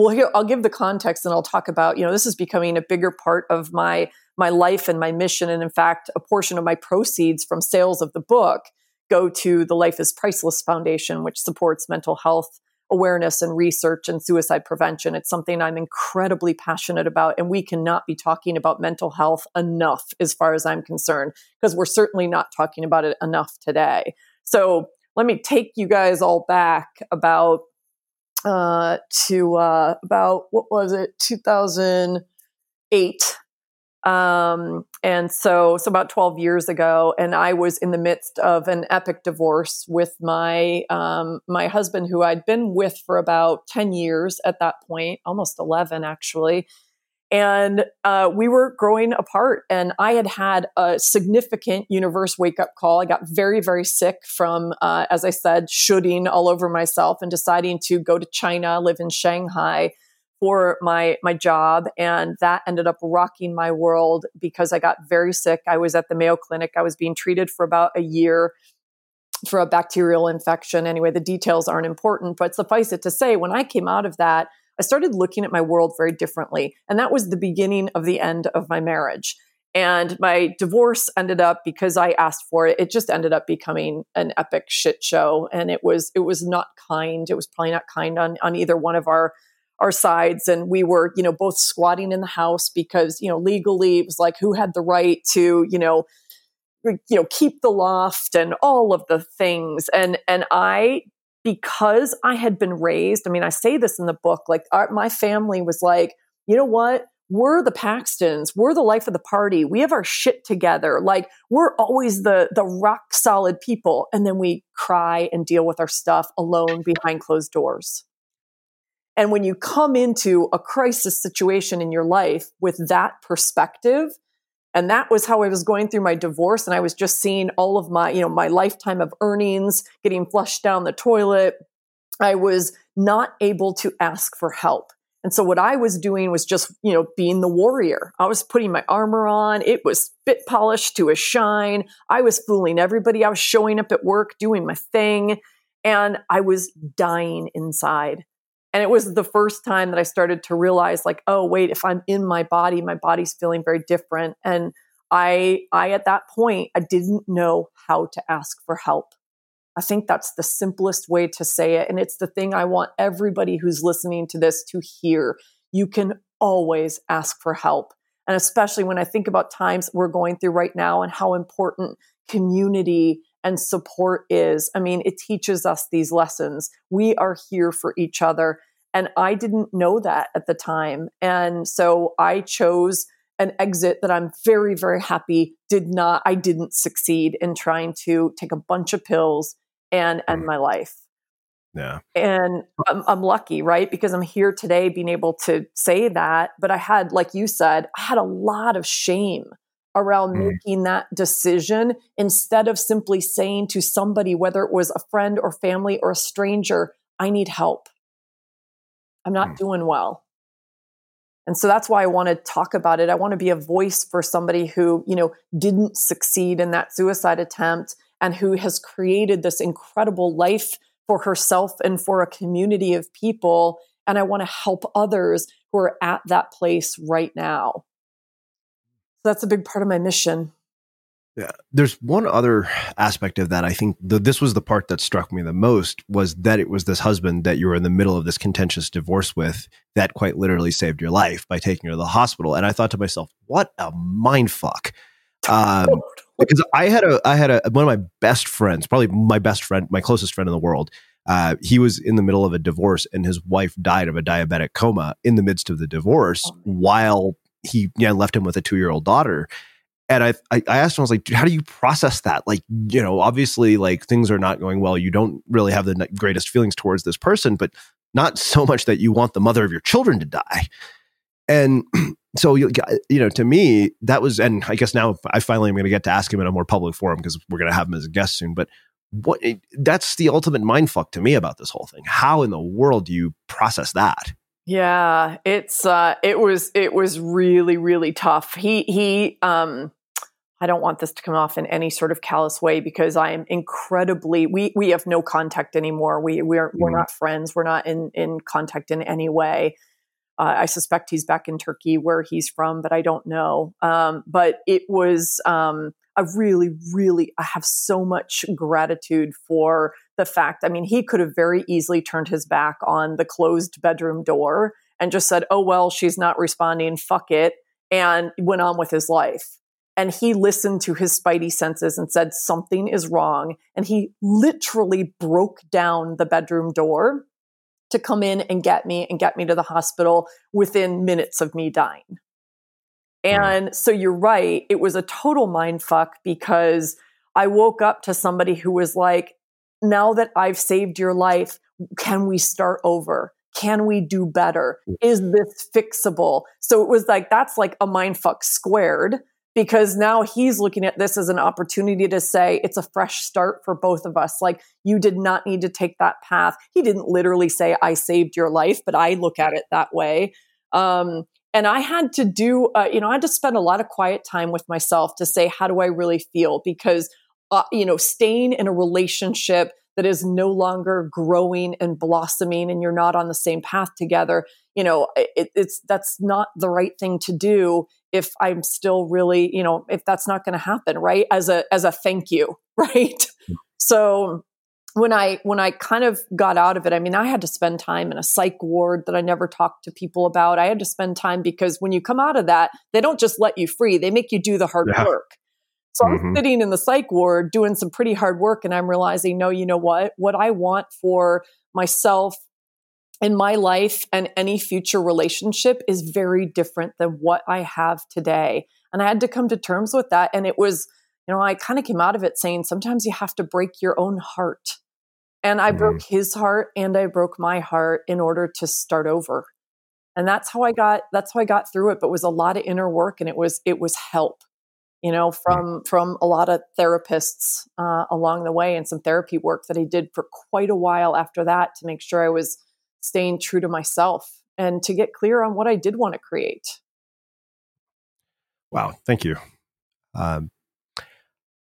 well, here I'll give the context and I'll talk about you know this is becoming a bigger part of my my life and my mission. And in fact, a portion of my proceeds from sales of the book go to the Life is Priceless Foundation, which supports mental health awareness and research and suicide prevention. It's something I'm incredibly passionate about, and we cannot be talking about mental health enough, as far as I'm concerned, because we're certainly not talking about it enough today. So let me take you guys all back about uh, to uh, about what was it, 2008. Um, and so it's about 12 years ago, and I was in the midst of an epic divorce with my um, my husband, who I'd been with for about 10 years at that point, almost 11 actually. And uh, we were growing apart, and I had had a significant universe wake up call. I got very, very sick from, uh, as I said, shooting all over myself and deciding to go to China, live in Shanghai for my my job and that ended up rocking my world because I got very sick. I was at the Mayo Clinic. I was being treated for about a year for a bacterial infection. Anyway, the details aren't important, but suffice it to say when I came out of that, I started looking at my world very differently. And that was the beginning of the end of my marriage. And my divorce ended up because I asked for it. It just ended up becoming an epic shit show, and it was it was not kind. It was probably not kind on on either one of our our sides and we were you know both squatting in the house because you know legally it was like who had the right to you know you know keep the loft and all of the things and and i because i had been raised i mean i say this in the book like our, my family was like you know what? We're the paxtons. We're the life of the party. We have our shit together. Like we're always the the rock solid people. And then we cry and deal with our stuff alone behind closed doors. And when you come into a crisis situation in your life with that perspective, and that was how I was going through my divorce, and I was just seeing all of my, you know, my lifetime of earnings getting flushed down the toilet. I was not able to ask for help. And so what I was doing was just, you know, being the warrior. I was putting my armor on. It was spit polished to a shine. I was fooling everybody. I was showing up at work, doing my thing, and I was dying inside. And it was the first time that I started to realize like, oh, wait, if I'm in my body, my body's feeling very different. And I I at that point I didn't know how to ask for help. I think that's the simplest way to say it. And it's the thing I want everybody who's listening to this to hear. You can always ask for help. And especially when I think about times we're going through right now and how important community and support is. I mean, it teaches us these lessons. We are here for each other. And I didn't know that at the time. And so I chose an exit that I'm very, very happy did not, I didn't succeed in trying to take a bunch of pills and end mm-hmm. my life. Yeah. And I'm, I'm lucky, right? Because I'm here today being able to say that. But I had, like you said, I had a lot of shame around Mm. making that decision instead of simply saying to somebody, whether it was a friend or family or a stranger, I need help. I'm not doing well. And so that's why I want to talk about it. I want to be a voice for somebody who, you know, didn't succeed in that suicide attempt and who has created this incredible life for herself and for a community of people. And I want to help others who are at that place right now. So that's a big part of my mission. Yeah. There's one other aspect of that. I think the, this was the part that struck me the most was that it was this husband that you were in the middle of this contentious divorce with that quite literally saved your life by taking you to the hospital. And I thought to myself, what a mind fuck. Um, because I had a, I had a, one of my best friends, probably my best friend, my closest friend in the world. Uh, he was in the middle of a divorce and his wife died of a diabetic coma in the midst of the divorce while he yeah, left him with a two year old daughter. and I, I asked him, I was like, how do you process that? Like, you know, obviously, like things are not going well. You don't really have the greatest feelings towards this person, but not so much that you want the mother of your children to die. And so, you, know, to me, that was, and I guess now I finally am going to get to ask him in a more public forum because we're going to have him as a guest soon. But what eh, that's the ultimate mind fuck to me about this whole thing. How in the world do you process that? Yeah, it's uh it was it was really really tough. He he um I don't want this to come off in any sort of callous way because I am incredibly we we have no contact anymore. We we're mm. we're not friends. We're not in in contact in any way. Uh, I suspect he's back in Turkey where he's from, but I don't know. Um, but it was um, I really, really, I have so much gratitude for the fact. I mean, he could have very easily turned his back on the closed bedroom door and just said, "Oh well, she's not responding. Fuck it," and went on with his life. And he listened to his spidey senses and said something is wrong. And he literally broke down the bedroom door to come in and get me and get me to the hospital within minutes of me dying. Hmm. And so you're right. It was a total mind fuck because I woke up to somebody who was like, now that I've saved your life, can we start over? Can we do better? Is this fixable? So it was like, that's like a mind fuck squared because now he's looking at this as an opportunity to say it's a fresh start for both of us. Like you did not need to take that path. He didn't literally say, I saved your life, but I look at it that way. Um, and I had to do, uh, you know, I had to spend a lot of quiet time with myself to say, how do I really feel? Because, uh, you know, staying in a relationship that is no longer growing and blossoming and you're not on the same path together, you know, it, it's, that's not the right thing to do if I'm still really, you know, if that's not going to happen, right? As a, as a thank you, right? So, when I when I kind of got out of it, I mean, I had to spend time in a psych ward that I never talked to people about. I had to spend time because when you come out of that, they don't just let you free; they make you do the hard yeah. work. So mm-hmm. I'm sitting in the psych ward doing some pretty hard work, and I'm realizing, no, you know what? What I want for myself in my life and any future relationship is very different than what I have today. And I had to come to terms with that. And it was you know, I kind of came out of it saying sometimes you have to break your own heart. And I mm-hmm. broke his heart and I broke my heart in order to start over. And that's how I got that's how I got through it, but it was a lot of inner work and it was it was help, you know, from from a lot of therapists uh, along the way and some therapy work that I did for quite a while after that to make sure I was staying true to myself and to get clear on what I did want to create. Wow, thank you. Um,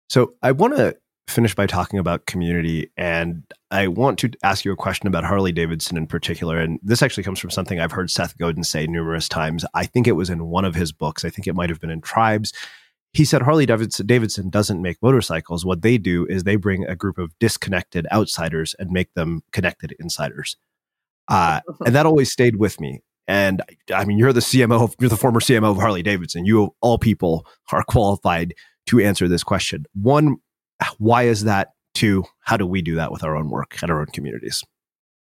so I want to finish by talking about community, and I want to ask you a question about Harley Davidson in particular. And this actually comes from something I've heard Seth Godin say numerous times. I think it was in one of his books. I think it might have been in Tribes. He said Harley Davidson doesn't make motorcycles. What they do is they bring a group of disconnected outsiders and make them connected insiders. Uh, and that always stayed with me. And I mean, you're the CMO, you're the former CMO of Harley Davidson. You, of all people, are qualified to answer this question. One, why is that? Two, how do we do that with our own work at our own communities?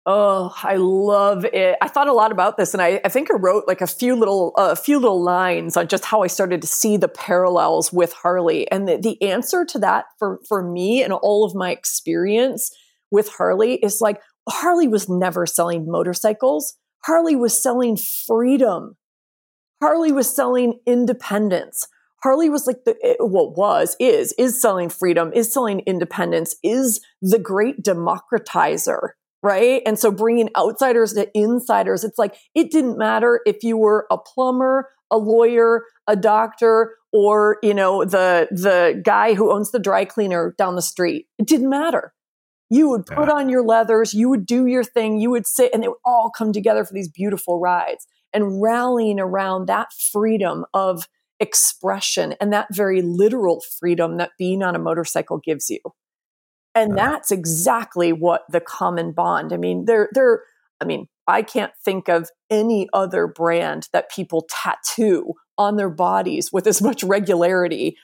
Oh, I love it. I thought a lot about this and I, I think I wrote like a few little, a few little lines on just how I started to see the parallels with Harley. And the, the answer to that for, for me and all of my experience with Harley is like, Harley was never selling motorcycles. Harley was selling freedom. Harley was selling independence. Harley was like the, what was, is, is selling freedom, is selling independence, is the great democratizer, right? And so bringing outsiders to insiders, it's like it didn't matter if you were a plumber, a lawyer, a doctor, or, you know, the, the guy who owns the dry cleaner down the street. It didn't matter. You would put yeah. on your leathers, you would do your thing, you would sit, and they would all come together for these beautiful rides and rallying around that freedom of expression and that very literal freedom that being on a motorcycle gives you. And that's exactly what the common bond. I mean, they're they're I mean, I can't think of any other brand that people tattoo on their bodies with as much regularity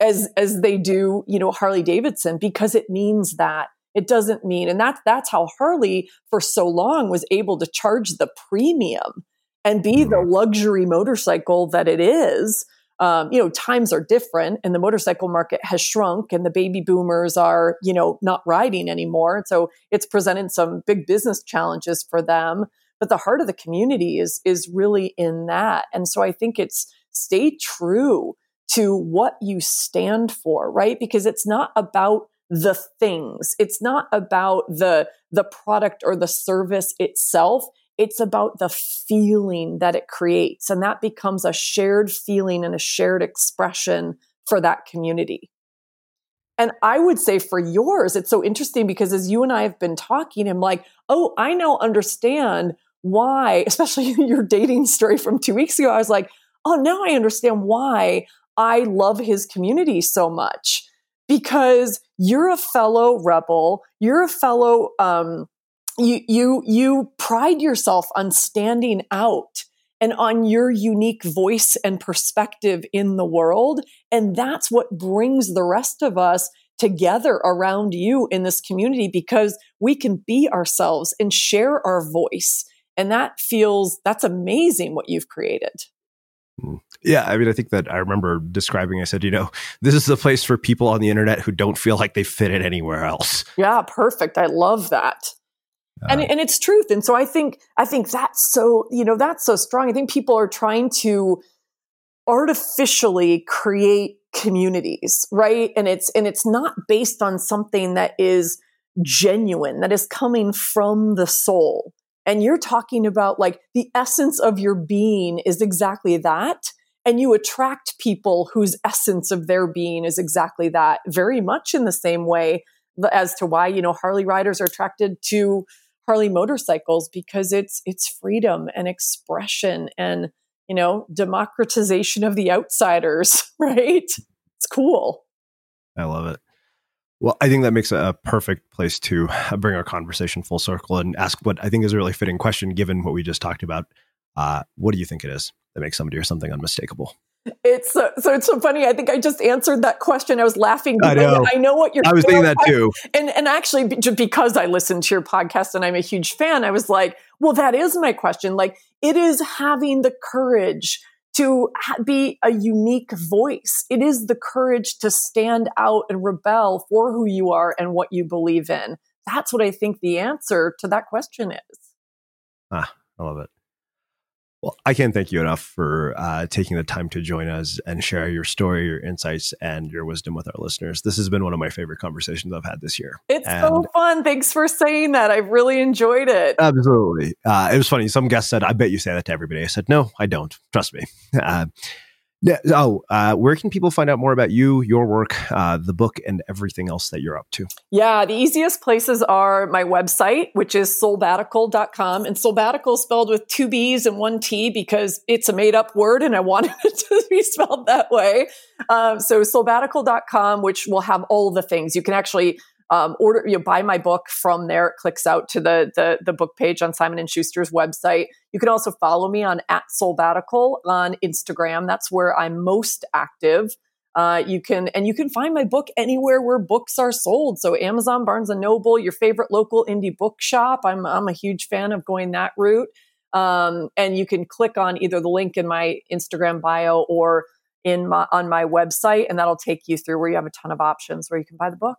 as as they do, you know, Harley Davidson because it means that. It doesn't mean and that's that's how Harley for so long was able to charge the premium and be the mm-hmm. luxury motorcycle that it is um, you know, times are different and the motorcycle market has shrunk and the baby boomers are, you know, not riding anymore. So it's presented some big business challenges for them. But the heart of the community is, is really in that. And so I think it's stay true to what you stand for, right? Because it's not about the things. It's not about the, the product or the service itself. It's about the feeling that it creates. And that becomes a shared feeling and a shared expression for that community. And I would say for yours, it's so interesting because as you and I have been talking, I'm like, oh, I now understand why, especially your dating story from two weeks ago. I was like, oh, now I understand why I love his community so much because you're a fellow rebel, you're a fellow um, you you you pride yourself on standing out and on your unique voice and perspective in the world and that's what brings the rest of us together around you in this community because we can be ourselves and share our voice and that feels that's amazing what you've created hmm. yeah, I mean, I think that I remember describing. I said, you know, this is the place for people on the internet who don't feel like they fit in anywhere else. Yeah, perfect. I love that. Uh, and and it's truth. And so I think I think that's so you know that's so strong. I think people are trying to artificially create communities, right? And it's and it's not based on something that is genuine, that is coming from the soul. And you're talking about like the essence of your being is exactly that. And you attract people whose essence of their being is exactly that, very much in the same way as to why, you know, Harley riders are attracted to Harley motorcycles because it's it's freedom and expression and you know democratization of the outsiders, right? It's cool. I love it. Well, I think that makes a perfect place to bring our conversation full circle and ask what I think is a really fitting question given what we just talked about. Uh, what do you think it is that makes somebody or something unmistakable? It's so, so it's so funny. I think I just answered that question. I was laughing. I know. I know what you're. I was thinking that too. And and actually, because I listened to your podcast and I'm a huge fan, I was like, well, that is my question. Like, it is having the courage to be a unique voice. It is the courage to stand out and rebel for who you are and what you believe in. That's what I think the answer to that question is. Ah, I love it. Well, I can't thank you enough for uh, taking the time to join us and share your story, your insights, and your wisdom with our listeners. This has been one of my favorite conversations I've had this year. It's and so fun. Thanks for saying that. I've really enjoyed it. Absolutely. Uh, it was funny. Some guests said, I bet you say that to everybody. I said, no, I don't. Trust me. Uh, Oh, uh, where can people find out more about you, your work, uh, the book, and everything else that you're up to? Yeah, the easiest places are my website, which is soulbbatical.com. And soulbbatical spelled with two B's and one T because it's a made up word and I wanted it to be spelled that way. Um, so soulbbatical.com, which will have all the things. You can actually um, order you know, buy my book from there. It clicks out to the, the the book page on Simon and Schuster's website. You can also follow me on at Soulbbatical on Instagram. That's where I'm most active. Uh, you can and you can find my book anywhere where books are sold. So Amazon, Barnes and Noble, your favorite local indie bookshop. I'm I'm a huge fan of going that route. Um, and you can click on either the link in my Instagram bio or in my on my website, and that'll take you through where you have a ton of options where you can buy the book.